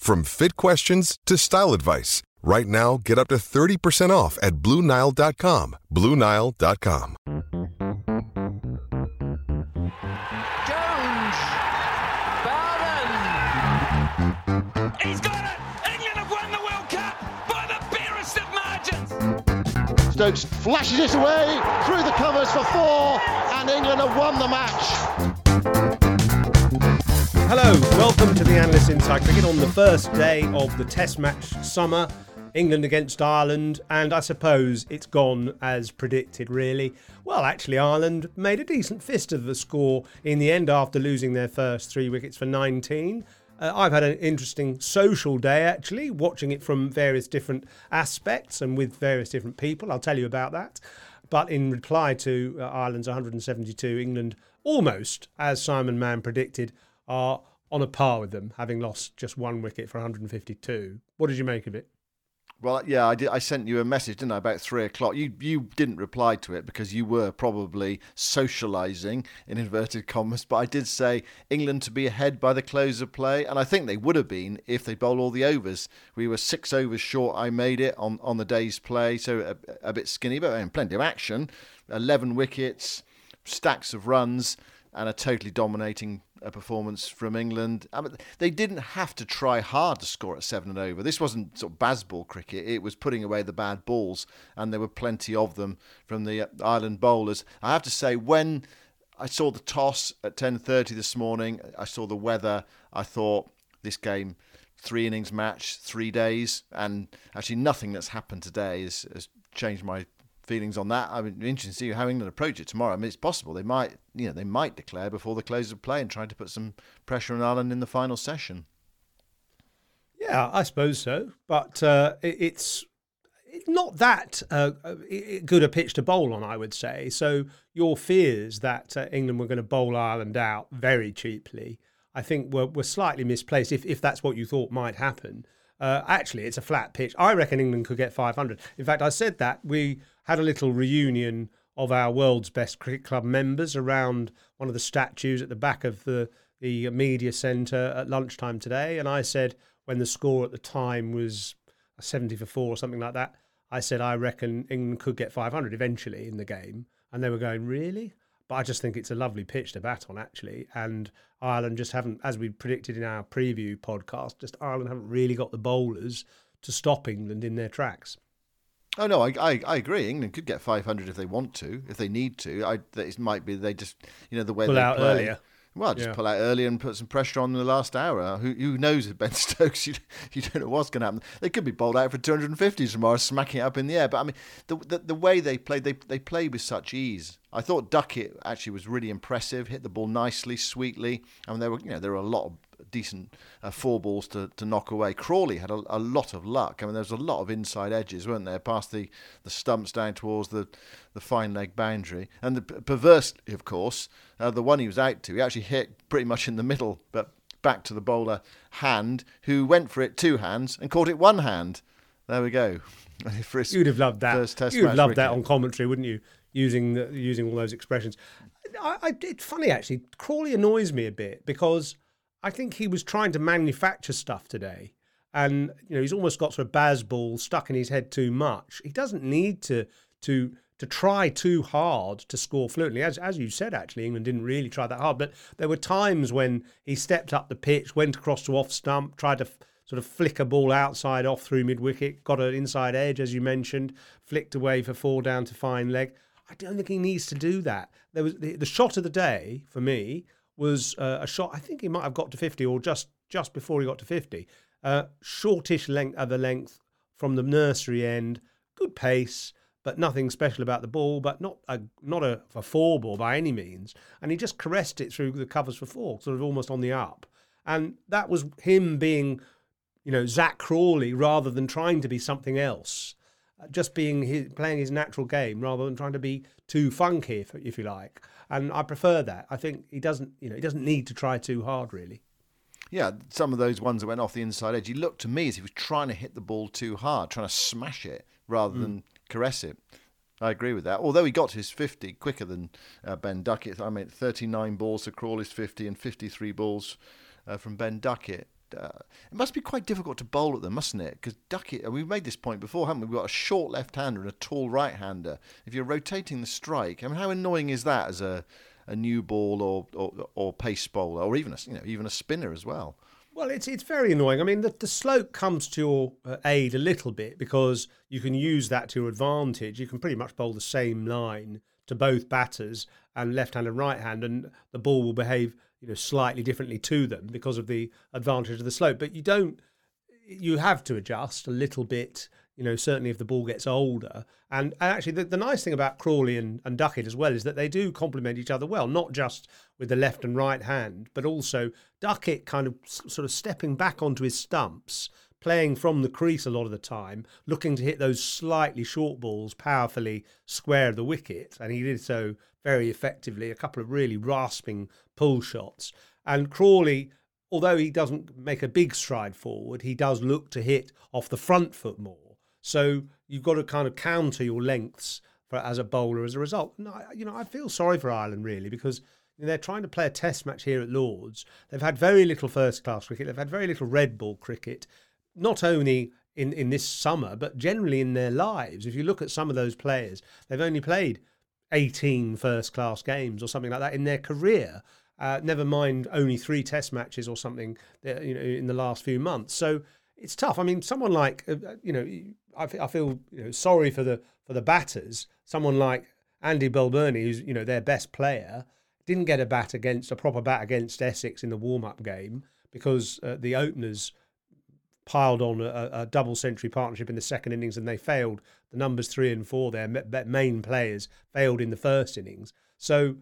from fit questions to style advice. Right now, get up to 30% off at BlueNile.com. BlueNile.com. Jones. Bowden. He's got it. England have won the World Cup by the barest of margins. Stokes flashes it away through the covers for four, and England have won the match. Hello, welcome to the Analyst Inside Cricket on the first day of the Test match summer. England against Ireland, and I suppose it's gone as predicted, really. Well, actually, Ireland made a decent fist of the score in the end after losing their first three wickets for 19. Uh, I've had an interesting social day actually, watching it from various different aspects and with various different people. I'll tell you about that. But in reply to uh, Ireland's 172, England almost, as Simon Mann predicted, are on a par with them, having lost just one wicket for 152. What did you make of it? Well, yeah, I did. I sent you a message, didn't I, about three o'clock? You you didn't reply to it because you were probably socialising in inverted commas. But I did say England to be ahead by the close of play, and I think they would have been if they bowled all the overs. We were six overs short. I made it on on the day's play, so a, a bit skinny, but and plenty of action. Eleven wickets, stacks of runs, and a totally dominating a performance from England. I mean, they didn't have to try hard to score at seven and over. This wasn't sort of baseball cricket. It was putting away the bad balls, and there were plenty of them from the uh, Ireland bowlers. I have to say, when I saw the toss at 10:30 this morning, I saw the weather. I thought this game, three innings match, three days, and actually nothing that's happened today has, has changed my feelings on that. I mean, interesting to see how England approach it tomorrow. I mean, it's possible they might, you know, they might declare before the close of play and try to put some pressure on Ireland in the final session. Yeah, I suppose so. But uh, it, it's it's not that uh, good a pitch to bowl on, I would say. So your fears that uh, England were going to bowl Ireland out very cheaply, I think were, were slightly misplaced. If if that's what you thought might happen. Uh, actually, it's a flat pitch. I reckon England could get 500. In fact, I said that we had a little reunion of our world's best cricket club members around one of the statues at the back of the the media centre at lunchtime today, and I said when the score at the time was 70 for four or something like that, I said I reckon England could get 500 eventually in the game, and they were going really. But I just think it's a lovely pitch to bat on, actually. And Ireland just haven't, as we predicted in our preview podcast, just Ireland haven't really got the bowlers to stop England in their tracks. Oh no, I, I, I agree. England could get 500 if they want to, if they need to. I it might be they just you know the way Pull they out play. earlier. Well, just Yeah. pull out early and put some pressure on in the last hour. Who, who knows with Ben Stokes? You, you don't know what's going to happen. They could be bowled out for 250 tomorrow, smacking it up in the air. But I mean, the the, the way they played, they they play with such ease. I thought Duckett actually was really impressive. Hit the ball nicely, sweetly. I mean, there were you know there were a lot of decent uh, four balls to, to knock away. Crawley had a, a lot of luck. I mean, there was a lot of inside edges, weren't there, past the, the stumps down towards the the fine leg boundary. And the, perversely, of course, uh, the one he was out to, he actually hit pretty much in the middle, but back to the bowler hand, who went for it two hands and caught it one hand. There we go. You'd have loved that. first Test You'd have loved that on commentary, wouldn't you? Using the, using all those expressions. I, I, it's funny actually. Crawley annoys me a bit because I think he was trying to manufacture stuff today, and you know he's almost got sort of Bazball stuck in his head too much. He doesn't need to to to try too hard to score fluently. As as you said, actually, England didn't really try that hard, but there were times when he stepped up the pitch, went across to off stump, tried to f- sort of flick a ball outside off through mid wicket, got an inside edge, as you mentioned, flicked away for four down to fine leg. I don't think he needs to do that. There was the, the shot of the day for me was uh, a shot. I think he might have got to fifty or just just before he got to fifty. Uh, shortish length of the length from the nursery end, good pace, but nothing special about the ball. But not a not a, a four ball by any means. And he just caressed it through the covers for four, sort of almost on the up. And that was him being, you know, Zak Crawley rather than trying to be something else just being his, playing his natural game rather than trying to be too funky, if, if you like. And I prefer that. I think he doesn't, you know, he doesn't need to try too hard, really. Yeah, some of those ones that went off the inside edge, he looked to me as he was trying to hit the ball too hard, trying to smash it rather mm. than caress it. I agree with that. Although he got to his 50 quicker than uh, Ben Duckett. I mean, 39 balls to Crawley's 50 and 53 balls uh, from Ben Duckett uh, it must be quite difficult to bowl at them, mustn't it? Because Duckett, and we've made this point before, haven't we? We've got a short left-hander and a tall right-hander. If you're rotating the strike, I mean, how annoying is that as a, a new ball or, or, or pace bowler, or even a you know even a spinner as well? Well, it's it's very annoying. I mean, the, the slope comes to your uh, aid a little bit because you can use that to your advantage. You can pretty much bowl the same line to both batters and left hand and right hand, and the ball will behave you know slightly differently to them because of the advantage of the slope. But you don't you have to adjust a little bit. You know, certainly if the ball gets older. And, and actually, the, the nice thing about Crawley and, and Duckett as well is that they do complement each other well, not just with the left and right hand, but also Duckett kind of sort of stepping back onto his stumps playing from the crease a lot of the time, looking to hit those slightly short balls powerfully square of the wicket. And he did so very effectively, a couple of really rasping pull shots. And Crawley, although he doesn't make a big stride forward, he does look to hit off the front foot more. So you've got to kind of counter your lengths for, as a bowler as a result. And I, you know, I feel sorry for Ireland really because they're trying to play a test match here at Lords. They've had very little first class cricket. They've had very little red ball cricket not only in, in this summer, but generally in their lives. If you look at some of those players, they've only played 18 first class games or something like that in their career. Uh, never mind only three test matches or something uh, you know in the last few months. So it's tough. I mean, someone like uh, uh you know, I, I feel you know sorry for the for the batters. Someone like Andy Balbirnie, who's you know their best player, didn't get a bat against a proper bat against Essex in the warm up game because uh, the openers piled on a, a, double century partnership in the second innings and they failed. The numbers three and four, their main players, failed in the first innings. So,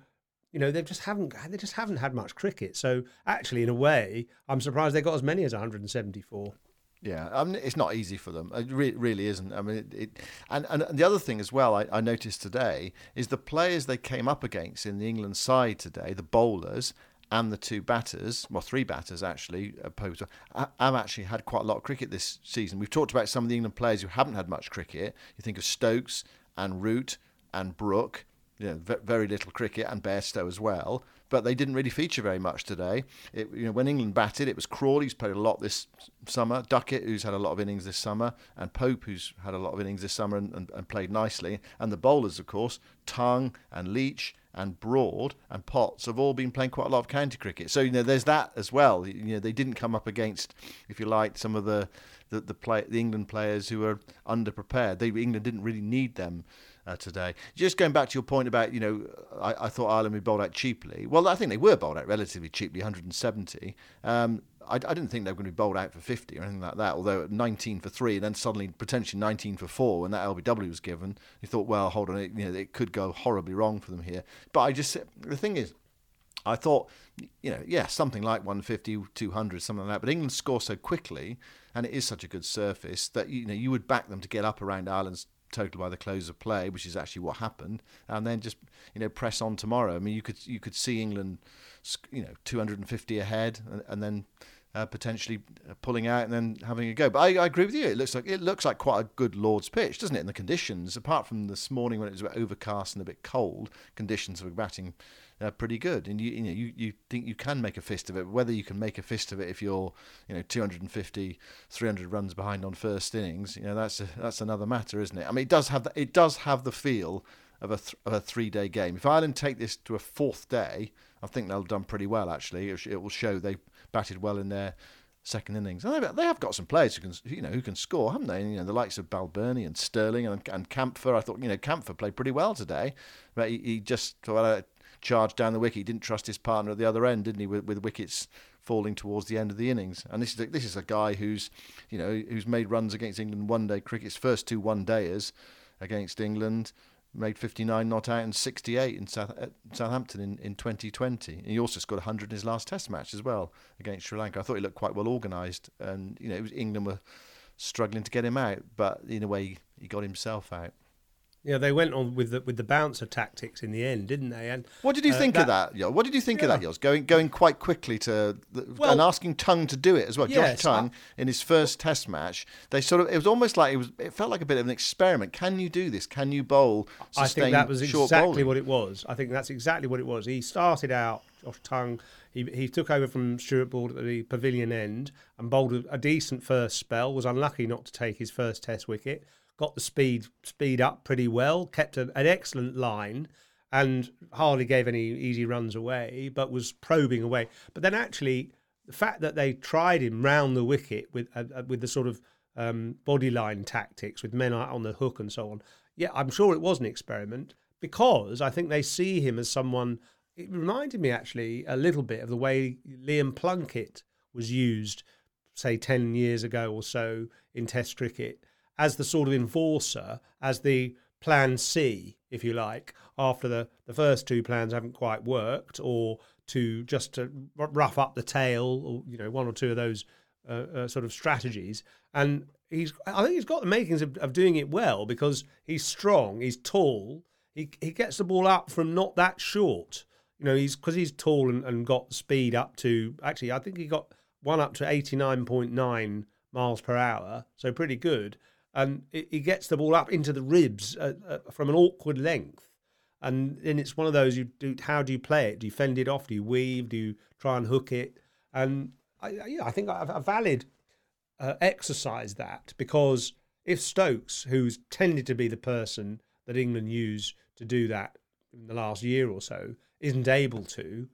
you know, they just haven't they just haven't had much cricket. So actually, in a way, I'm surprised they got as many as 174. Yeah, I mean, it's not easy for them. It re- really isn't. I mean, it, it, and, and the other thing as well, I, I, noticed today is the players they came up against in the England side today, the bowlers, and the two batters, well, three batters actually, opposed. have actually had quite a lot of cricket this season. We've talked about some of the England players who haven't had much cricket. You think of Stokes and Root and Brook, you know, very little cricket, and Bairstow as well. But they didn't really feature very much today. It, you know, when England batted, it was Crawley who's played a lot this summer, Duckett who's had a lot of innings this summer, and Pope who's had a lot of innings this summer and, and, and played nicely. And the bowlers, of course, Tongue and Leach and Broad and Potts have all been playing quite a lot of county cricket. So you know, there's that as well. You know, they didn't come up against, if you like, some of the the the, play, the England players who were underprepared. They England didn't really need them. Uh, today. Just going back to your point about, you know, I, I, thought Ireland would be bowled out cheaply. Well, I think they were bowled out relatively cheaply, 170. Um, I, I, didn't think they were going to be bowled out for 50 or anything like that, although 19 for three and then suddenly potentially 19 for four when that LBW was given, you thought, well, hold on, it, you know, it could go horribly wrong for them here. But I just, the thing is, I thought, you know, yeah, something like 150, 200, something like that. But England score so quickly, and it is such a good surface that you know you would back them to get up around Ireland's total by the close of play, which is actually what happened, and then just you know press on tomorrow. I mean, you could you could see England, you know, 250 ahead, and, and then uh, potentially uh, pulling out and then having a go. But I, I, agree with you. It looks like it looks like quite a good Lord's pitch, doesn't it? In the conditions, apart from this morning when it was a bit overcast and a bit cold, conditions for batting uh, pretty good. And you you know you, you think you can make a fist of it. Whether you can make a fist of it if you're you know 250, 300 runs behind on first innings, you know that's a, that's another matter, isn't it? I mean, it does have the, it does have the feel of a, th- of a three day game. If Ireland take this to a fourth day, I think they'll have done pretty well. Actually, it, it will show they batted well in their second innings. And they have got some players who can, you know, who can score, haven't they? And, you know, the likes of Balbirnie and Stirling and, and Campher. I thought, you know, Campher played pretty well today, but he, he just well, charged down the wicket. He didn't trust his partner at the other end, didn't he? With, with wickets falling towards the end of the innings. And this is a, this is a guy who's, you know, who's made runs against England one day cricket's first two one dayers against England made 59 not out and 68 in South, uh, Southampton in, in 2020. And he also scored 100 in his last Test match as well against Sri Lanka. I thought he looked quite well organised, and you know England were struggling to get him out, but in a way he got himself out. Yeah, they went on with the with the bouncer tactics in the end, didn't they? And what did you uh, think that, of that? Yo? What did you think yeah. of that, Yoz? Going going quite quickly to the, well, and asking Tongue to do it as well. Yes, Josh Tongue I, in his first Test match, they sort of it was almost like it was. It felt like a bit of an experiment. Can you do this? Can you bowl? I think that was exactly what it was. I think that's exactly what it was. He started out Josh Tongue. He, he took over from Stuart Broad at the pavilion end and bowled a, a decent first spell. Was unlucky not to take his first Test wicket got the speed speed up pretty well, kept an excellent line, and hardly gave any easy runs away, but was probing away. But then actually, the fact that they tried him round the wicket with uh, uh with the sort of um, body line tactics with men on the hook and so on, yeah, I'm sure it was an experiment because I think they see him as someone. It reminded me actually a little bit of the way Liam Plunkett was used, say, 10 years ago or so in Test cricket as the sort of enforcer, as the plan C, if you like, after the, the first two plans haven't quite worked, or to just to rough up the tail, or you know, one or two of those uh, uh, sort of strategies. And he's, I think he's got the makings of, of doing it well because he's strong, he's tall, he he gets the ball up from not that short. You know, he's because he's tall and, and got speed up to actually, I think he got one up to eighty nine point nine miles per hour, so pretty good and he gets the ball up into the ribs uh, uh, from an awkward length. And then it's one of those you do. How do you play it? Do you fend it off? Do you weave? Do you try and hook it? And I, yeah, I think a valid uh, exercise that because if Stokes, who's tended to be the person that England use to do that in the last year or so, isn't able to,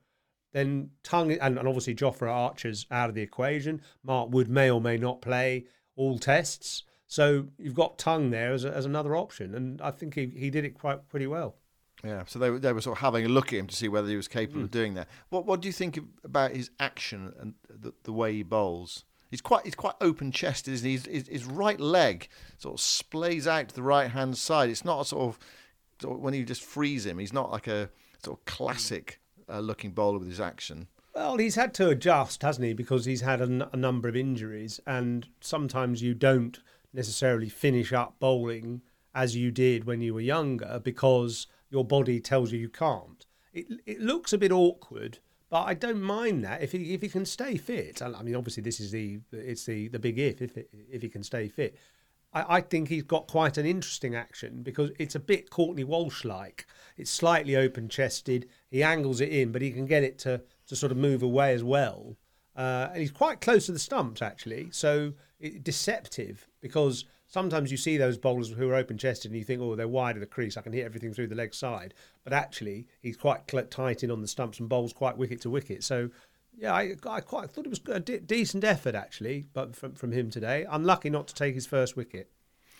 then Tongue and, and obviously Jofra Archer's out of the equation. Mark Wood may or may not play all tests. So you've got Tongue there as, a, as another option, and I think he, he did it quite pretty well. Yeah, so they, they were sort of having a look at him to see whether he was capable mm. of doing that. What what do you think about his action and the, the way he bowls? He's quite he's quite open chested, isn't he? His, his, his, right leg sort of splays out to the right hand side. It's not a sort of, sort of when you just freeze him. He's not like a sort of classic uh, looking bowler with his action. Well, he's had to adjust, hasn't he? Because he's had a, n- a number of injuries, and sometimes you don't necessarily finish up bowling as you did when you were younger because your body tells you you can't. It it looks a bit awkward, but I don't mind that if he if he can stay fit. I mean, obviously this is the it's the the big if if if he can stay fit. I, I think he's got quite an interesting action because it's a bit Courtney Walsh like. It's slightly open chested. He angles it in, but he can get it to to sort of move away as well. Uh, and he's quite close to the stumps actually, so it, deceptive because sometimes you see those bowlers who are open chested and you think, oh, they're wide of the crease, I can hit everything through the leg side. But actually, he's quite tight in on the stumps and bowls quite wicket to wicket. So, yeah, I, I quite thought it was a de- decent effort actually, but from, from him today. Unlucky not to take his first wicket.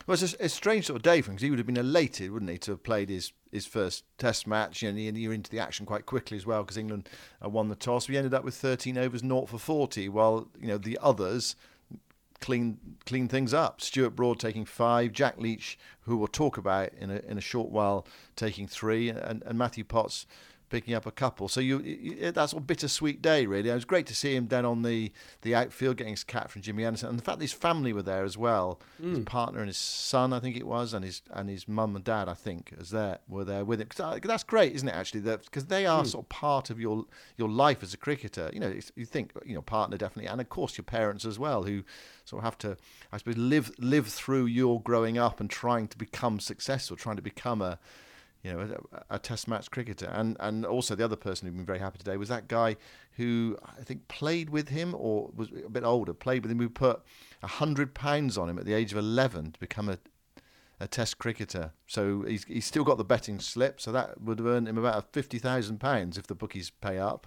Well, it's a, a strange sort of day for him because he would have been elated, wouldn't he, to have played his, his first Test match. and you're into the action quite quickly as well because England uh, won the toss. We ended up with 13 overs, 0 for 40, while you know the others clean clean things up. Stuart Broad taking five, Jack Leach, who we'll talk about in a in a short while, taking three, and, and Matthew Potts picking up a couple. So you, you that's a bittersweet day, really. It was great to see him down on the, the outfield getting his cap from Jimmy Anderson, and the fact that his family were there as well. Mm. His partner and his son, I think it was, and his and his mum and dad, I think, as there were there with him. Cause that's great, isn't it? Actually, because they are mm. sort of part of your your life as a cricketer. You know, you think you know partner definitely, and of course your parents as well, who sort of have to, I suppose, live live through your growing up and trying to become successful, trying to become a you know, a, a, test match cricketer. And and also the other person who'd been very happy today was that guy who I think played with him or was a bit older, played with him, who put hundred pounds on him at the age of eleven to become a a test cricketer. So he's he's still got the betting slip, so that would have earned him about fifty thousand pounds if the bookies pay up.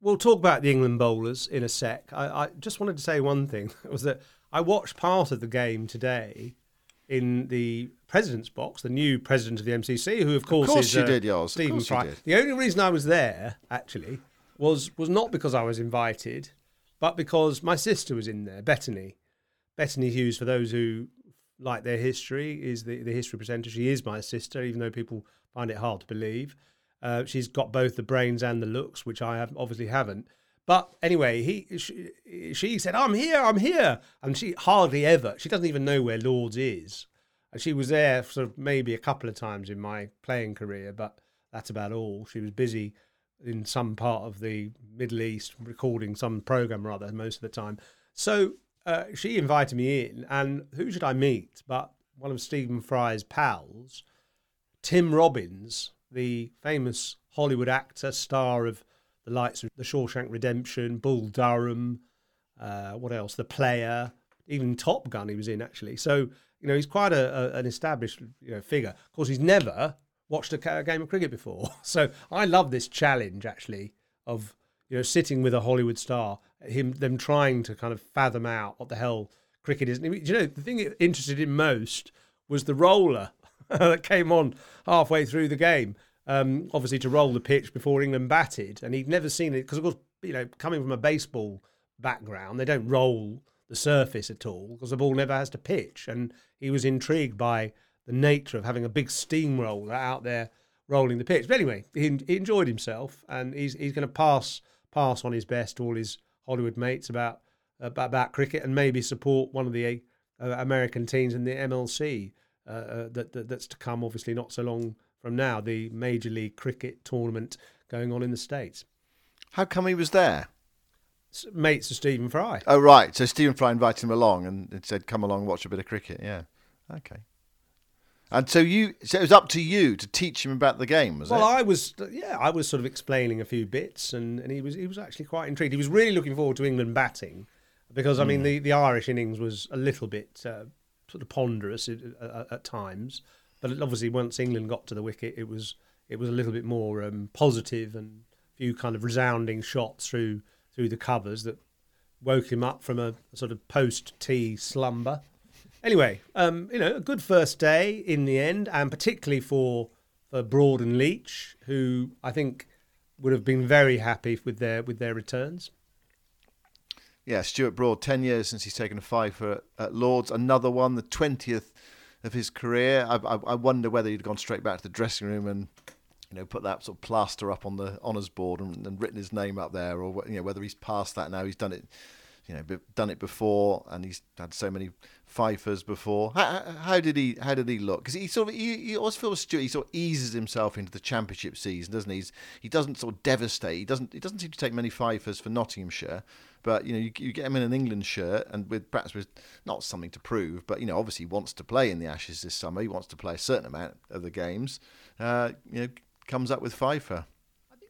We'll talk about the England bowlers in a sec. I, I just wanted to say one thing was that I watched part of the game today in the president's box, the new president of the MCC, who of course, of course is you uh, did, yours. Stephen Fry. The only reason I was there actually was was not because I was invited, but because my sister was in there, Bettany. Bettany Hughes, for those who like their history, is the, the history presenter. She is my sister, even though people find it hard to believe. Uh, she's got both the brains and the looks, which I have, obviously haven't. But anyway, he she, she, said, "I'm here, I'm here," and she hardly ever. She doesn't even know where Lords is, and she was there sort of maybe a couple of times in my playing career, but that's about all. She was busy in some part of the Middle East recording some program or other most of the time. So uh, she invited me in, and who should I meet but one of Stephen Fry's pals, Tim Robbins, the famous Hollywood actor, star of the likes of The Shawshank Redemption, Bull Durham, uh, what else? The Player, even Top Gun he was in actually. So you know he's quite a, a, an established you know, figure. Of course, he's never watched a, a game of cricket before. So I love this challenge actually of you know sitting with a Hollywood star, him them trying to kind of fathom out what the hell cricket is. you know the thing that interested him most was the roller that came on halfway through the game. Um, obviously, to roll the pitch before England batted, and he'd never seen it because, of course, you know, coming from a baseball background, they don't roll the surface at all because the ball never has to pitch. And he was intrigued by the nature of having a big steamroller out there rolling the pitch. But anyway, he, he enjoyed himself, and he's he's going to pass pass on his best to all his Hollywood mates about about, about cricket and maybe support one of the uh, American teams in the MLC uh, uh, that, that, that's to come. Obviously, not so long from now, the Major League Cricket tournament going on in the States. How come he was there? Mates of Stephen Fry. Oh, right. So Stephen Fry invited him along and said, come along, watch a bit of cricket. Yeah. Okay. And so you, so it was up to you to teach him about the game, was well, it? Well, I was, yeah, I was sort of explaining a few bits, and, and he was he was actually quite intrigued. He was really looking forward to England batting, because I mean mm. the, the Irish innings was a little bit uh, sort of ponderous at, at, at times, but obviously, once England got to the wicket, it was it was a little bit more um, positive and a few kind of resounding shots through through the covers that woke him up from a, a sort of post tea slumber. Anyway, um, you know, a good first day in the end, and particularly for for Broad and Leach, who I think would have been very happy with their with their returns. Yeah, Stuart Broad, ten years since he's taken a five for at Lords, another one, the twentieth of his career. I, I, I, wonder whether he'd gone straight back to the dressing room and you know put that sort of plaster up on the honours board and, and, written his name up there, or you know whether he's past that now. He's done it, you know done it before, and he's had so many fifers before. How, how did he how did he look? Because he sort of he always feels Stuart. He sort of eases himself into the championship season, doesn't he? He's, he doesn't sort of devastate. He doesn't he doesn't seem to take many fifers for Nottinghamshire. But you know, you, you, get him in an England shirt, and with perhaps with not something to prove, but you know, obviously he wants to play in the Ashes this summer. He wants to play a certain amount of the games. Uh, you know, comes up with fifer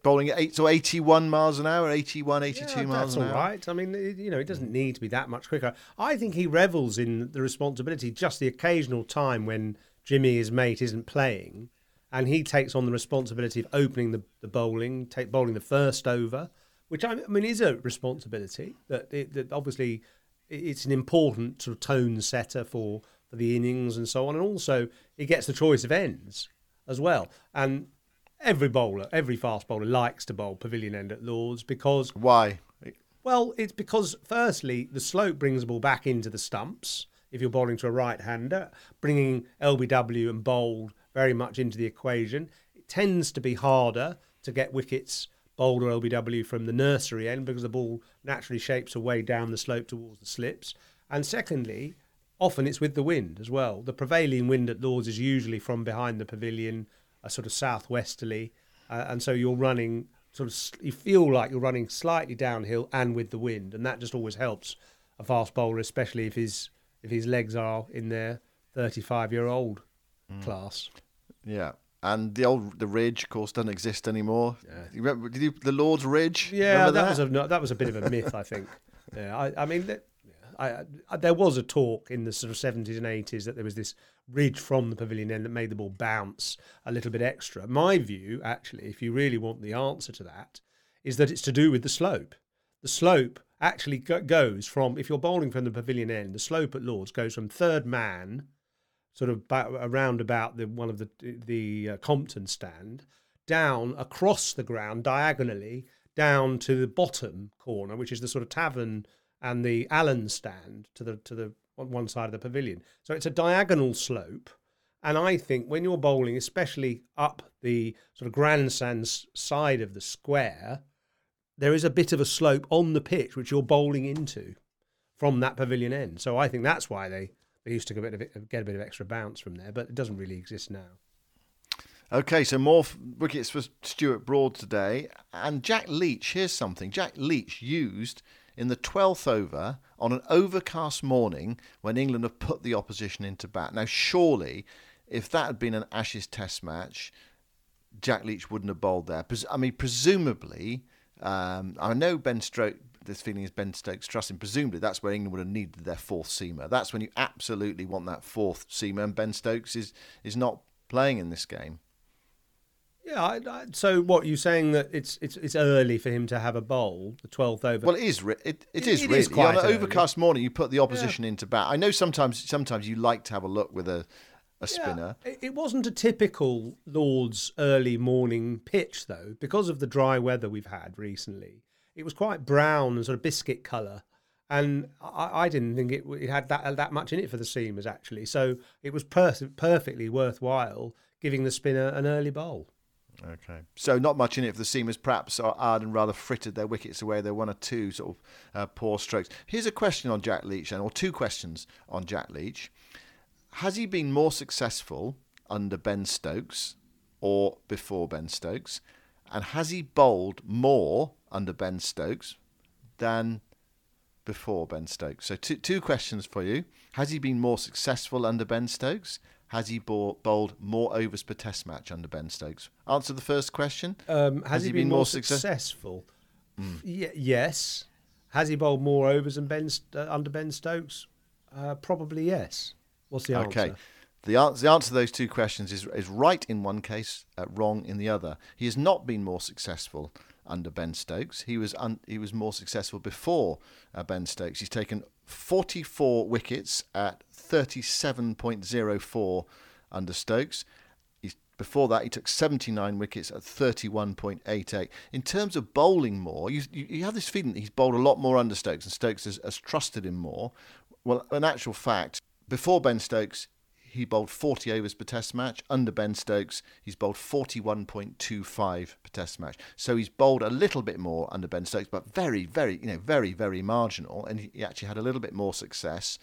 bowling at eight, so 81 miles an hour, 81, 82 yeah, miles an hour. That's all right. I mean, you know, it doesn't need to be that much quicker. I think he revels in the responsibility, just the occasional time when Jimmy, his mate, isn't playing, and he takes on the responsibility of opening the, the bowling, take bowling the first over, which I mean is a responsibility that, it, that obviously it's an important sort of tone setter for, for the innings and so on, and also he gets the choice of ends as well. And every bowler, every fast bowler likes to bowl pavilion end at Lords because why? Well, it's because firstly the slope brings the ball back into the stumps. If you're bowling to a right-hander, bringing LBW and bowled very much into the equation, it tends to be harder to get wickets bowled or LBW from the nursery end because the ball naturally shapes away down the slope towards the slips. And secondly, often it's with the wind as well. The prevailing wind at Lords is usually from behind the pavilion a sort of southwesterly, uh, and so you're running sort of you feel like you're running slightly downhill and with the wind, and that just always helps a fast bowler, especially if his if his legs are in their 35 year old mm. class. Yeah. And the old the ridge, of course, doesn't exist anymore. Yeah. You remember, did you, the Lord's Ridge? Yeah, that, that, was a that was a bit of a myth, I think. Yeah, I, I mean, I, I, there was a talk in the sort of 70s and 80s that there was this ridge from the pavilion end that made the ball bounce a little bit extra. My view, actually, if you really want the answer to that, is that it's to do with the slope. The slope actually go- goes from, if you're bowling from the pavilion end, the slope at Lords goes from third man, sort of ba- around about the one of the the uh, Compton stand, down across the ground diagonally down to the bottom corner, which is the sort of tavern and the Allen stand to the to the on one side of the pavilion. So it's a diagonal slope. And I think when you're bowling, especially up the sort of grandstand side of the square, there is a bit of a slope on the pitch which you're bowling into from that pavilion end. So I think that's why they, used to get a, bit of, get a bit of extra bounce from there, but it doesn't really exist now. Okay, so more wickets for Stuart Broad today. And Jack Leach, here's something. Jack Leach used in the 12th over on an overcast morning when England have put the opposition into bat. Now, surely, if that had been an Ashes Test match, Jack Leach wouldn't have bowled there. I mean, presumably, um, I know Ben Stokes. This feeling is Ben Stokes trusting. Presumably, that's where England would have needed their fourth seamer. That's when you absolutely want that fourth seamer, and Ben Stokes is is not playing in this game. Yeah. I, I, so what you saying that it's it's it's early for him to have a bowl, the twelfth over? Well, it is. It, it, it is it really. Is on an overcast morning, you put the opposition yeah. into bat. I know sometimes sometimes you like to have a look with a a spinner. Yeah, it wasn't a typical Lord's early morning pitch though, because of the dry weather we've had recently. It was quite brown and sort of biscuit colour. And I, I didn't think it, it, had that that much in it for the seamers actually. So it was per- perfectly worthwhile giving the spinner an early bowl. Okay. So not much in it for the seamers. Perhaps and rather frittered their wickets away. They're one or two sort of uh, poor strokes. Here's a question on Jack Leach, then, or two questions on Jack Leach. Has he been more successful under Ben Stokes or before Ben Stokes? And has he bowled more under Ben Stokes than before Ben Stokes? So two two questions for you. Has he been more successful under Ben Stokes? Has he bowled more overs per test match under Ben Stokes? Answer the first question. Um, has, has, he, been, been more, more successful? Mm. Y- yes. Has he bowled more overs than ben, uh, under Ben Stokes? Uh, probably yes. What's the answer? Okay. The answer, the answer to those two questions is, is right in one case, uh, wrong in the other. He has not been more successful under Ben Stokes. He was un, he was more successful before uh, Ben Stokes. He's taken 44 wickets at 37.04 under Stokes. He's, before that, he took 79 wickets at 31.88. In terms of bowling more, you, you, have this feeling that he's bowled a lot more under Stokes and Stokes has, has trusted him more. Well, in actual fact, before Ben Stokes, he bowled 40 overs per test match. Under Ben Stokes, he's bowled 41.25 per test match. So he's bowled a little bit more under Ben Stokes, but very, very, you know, very, very marginal. And he actually had a little bit more success,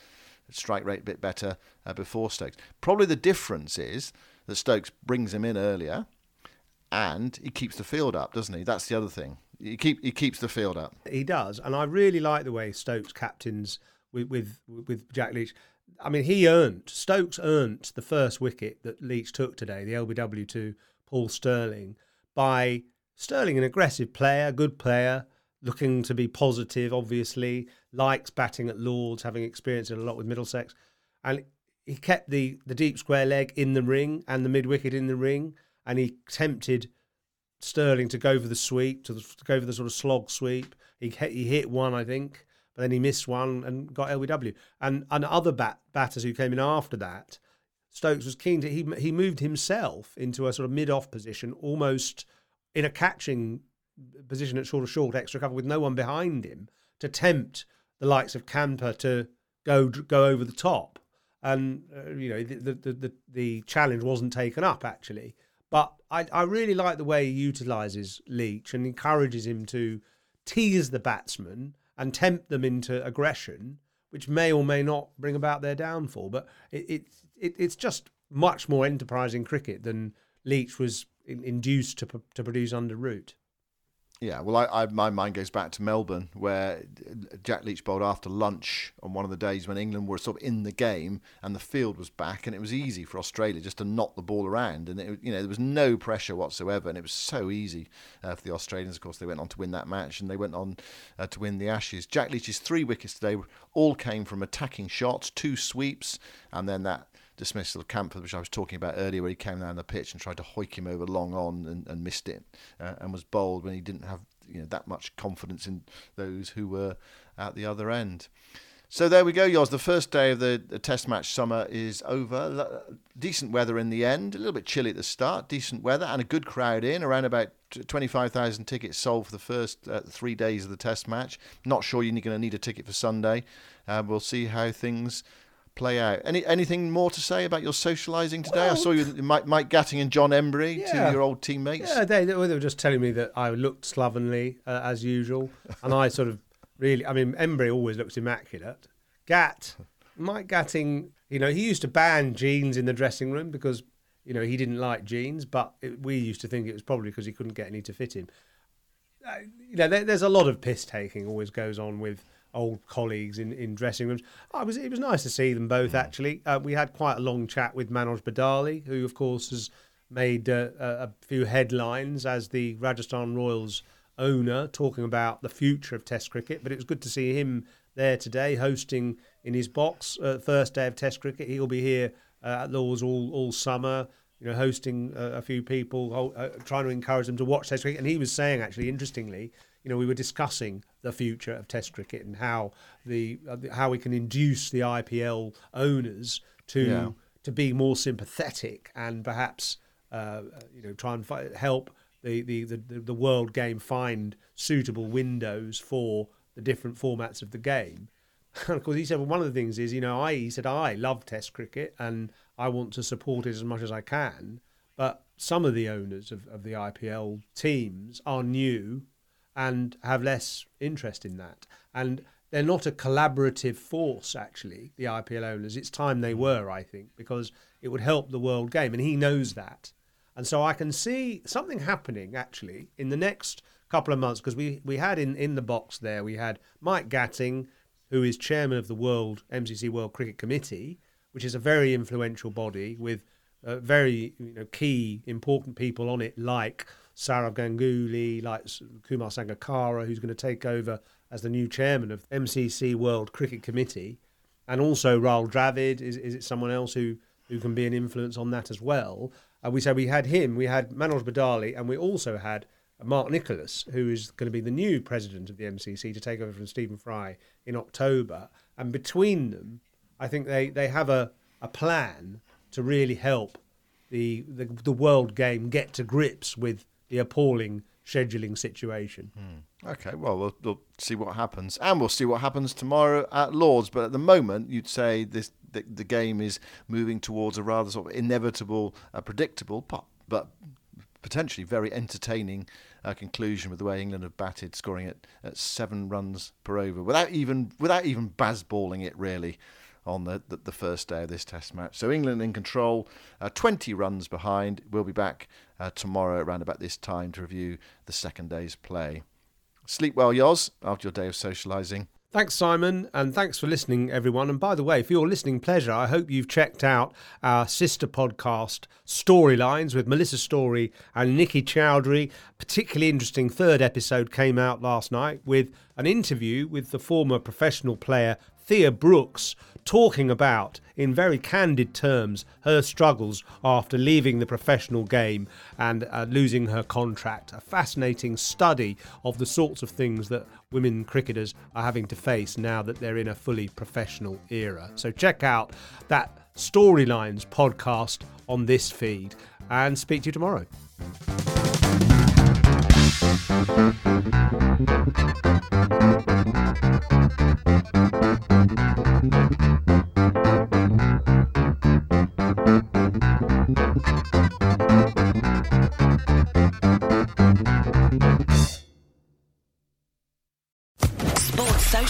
strike rate a bit better uh, before Stokes. Probably the difference is that Stokes brings him in earlier and he keeps the field up, doesn't he? That's the other thing. He keep he keeps the field up. He does, and I really like the way Stokes captains with with, with Jack Leach. I mean, he earned Stokes earned the first wicket that Leach took today, the LBW to Paul Stirling, by Stirling, an aggressive player, good player, looking to be positive. Obviously, likes batting at Lords, having experienced it a lot with Middlesex, and he kept the the deep square leg in the ring and the mid wicket in the ring, and he tempted Sterling to go for the sweep, to, the, to go for the sort of slog sweep. He he hit one, I think, but then he missed one and got LBW. And and other bat, batters who came in after that, Stokes was keen to he he moved himself into a sort of mid off position, almost in a catching position at sort of short extra cover with no one behind him to tempt the likes of Campher to go go over the top. And uh, you know the, the the the challenge wasn't taken up actually. But I, I really like the way he utilises Leach and encourages him to tease the batsman and tempt them into aggression, which may or may not bring about their downfall. But it, it, it it's just much more enterprising cricket than Leach was in, induced to, to produce under Root. Yeah, well, I, I, my mind goes back to Melbourne, where Jack Leach bowled after lunch on one of the days when England were sort of in the game and the field was back, and it was easy for Australia just to knock the ball around, and it, you know there was no pressure whatsoever, and it was so easy uh, for the Australians. Of course, they went on to win that match, and they went on uh, to win the Ashes. Jack Leach's three wickets today all came from attacking shots, two sweeps, and then that dismissal of Campher, which I was talking about earlier, where he came down the pitch and tried to hoik him over long on and, and missed it, uh, and was bold when he didn't have you know that much confidence in those who were at the other end. So there we go, Yoz. The first day of the, the, Test match summer is over. Decent weather in the end, a little bit chilly at the start. Decent weather and a good crowd in. Around about 25,000 tickets sold for the first uh, three days of the Test match. Not sure you're going to need a ticket for Sunday. Uh, we'll see how things play out. Any anything more to say about your socialising today? Well, I saw you, Mike, Mike Gatting and John Emburey, yeah. two your old teammates. Yeah, they, they, were just telling me that I looked slovenly uh, as usual, and I sort of really. I mean, Embry always looks immaculate. Gat, Mike Gatting, you know, he used to ban jeans in the dressing room because you know he didn't like jeans, but it, we used to think it was probably because he couldn't get any to fit him. Uh, you know, there, there's a lot of piss taking always goes on with old colleagues in, in dressing rooms. It was it was nice to see them both. Mm. Actually, uh, we had quite a long chat with Manoj Badale, who of course has made uh, a few headlines as the Rajasthan Royals owner, talking about the future of Test cricket. But it was good to see him there today, hosting in his box. Uh, first day of Test cricket, he'll be here uh, at Lords all all summer. You know, hosting a few people, uh, trying to encourage them to watch Test cricket. And he was saying, actually, interestingly, you know, we were discussing the future of Test cricket and how the uh, how we can induce the IPL owners to yeah. to be more sympathetic and perhaps uh, you know try and fi- help the, the, the, the world game find suitable windows for the different formats of the game. And of course, he said, well, one of the things is, you know, I he said I love Test cricket and I want to support it as much as I can, but some of the owners of, of the IPL teams are new and have less interest in that. And they're not a collaborative force, actually, the IPL owners. It's time they were, I think, because it would help the world game. And he knows that. And so I can see something happening, actually, in the next couple of months, because we, we had in, in the box there, we had Mike Gatting, who is chairman of the World MCC World Cricket Committee, which is a very influential body with uh, very you know, key, important people on it, like Sourav Ganguly, like Kumar Sangakkara, who's going to take over as the new chairman of MCC World Cricket Committee, and also Rahul Dravid. Is, is it someone else who, who can be an influence on that as well? Uh, we said we had him, we had Manoj Badale, and we also had Mark Nicholas, who is going to be the new president of the MCC to take over from Stephen Fry in October. And between them, I think they, they have a, a plan to really help the, the, the world game get to grips with the appalling scheduling situation. Okay, well, well, we'll see what happens, and we'll see what happens tomorrow at Lords. But at the moment, you'd say this the, the game is moving towards a rather sort of inevitable, uh, predictable, but, but potentially very entertaining uh, conclusion with the way England have batted, scoring at, at seven runs per over without even without even bazballing it really on the, the, the first day of this Test match. So England in control, uh, 20 runs behind. We'll be back uh, tomorrow around about this time to review the second day's play. Sleep well, Yoz, after your day of socialising. Thanks, Simon, and thanks for listening, everyone. And by the way, for your listening pleasure, I hope you've checked out our sister podcast, Storylines, with Melissa Story and Nikki Chowdhury. Particularly interesting third episode came out last night with an interview with the former professional player Thea Brooks talking about, in very candid terms, her struggles after leaving the professional game and uh, losing her contract. A fascinating study of the sorts of things that women cricketers are having to face now that they're in a fully professional era. So check out that Storylines podcast on this feed and speak to you tomorrow. Sports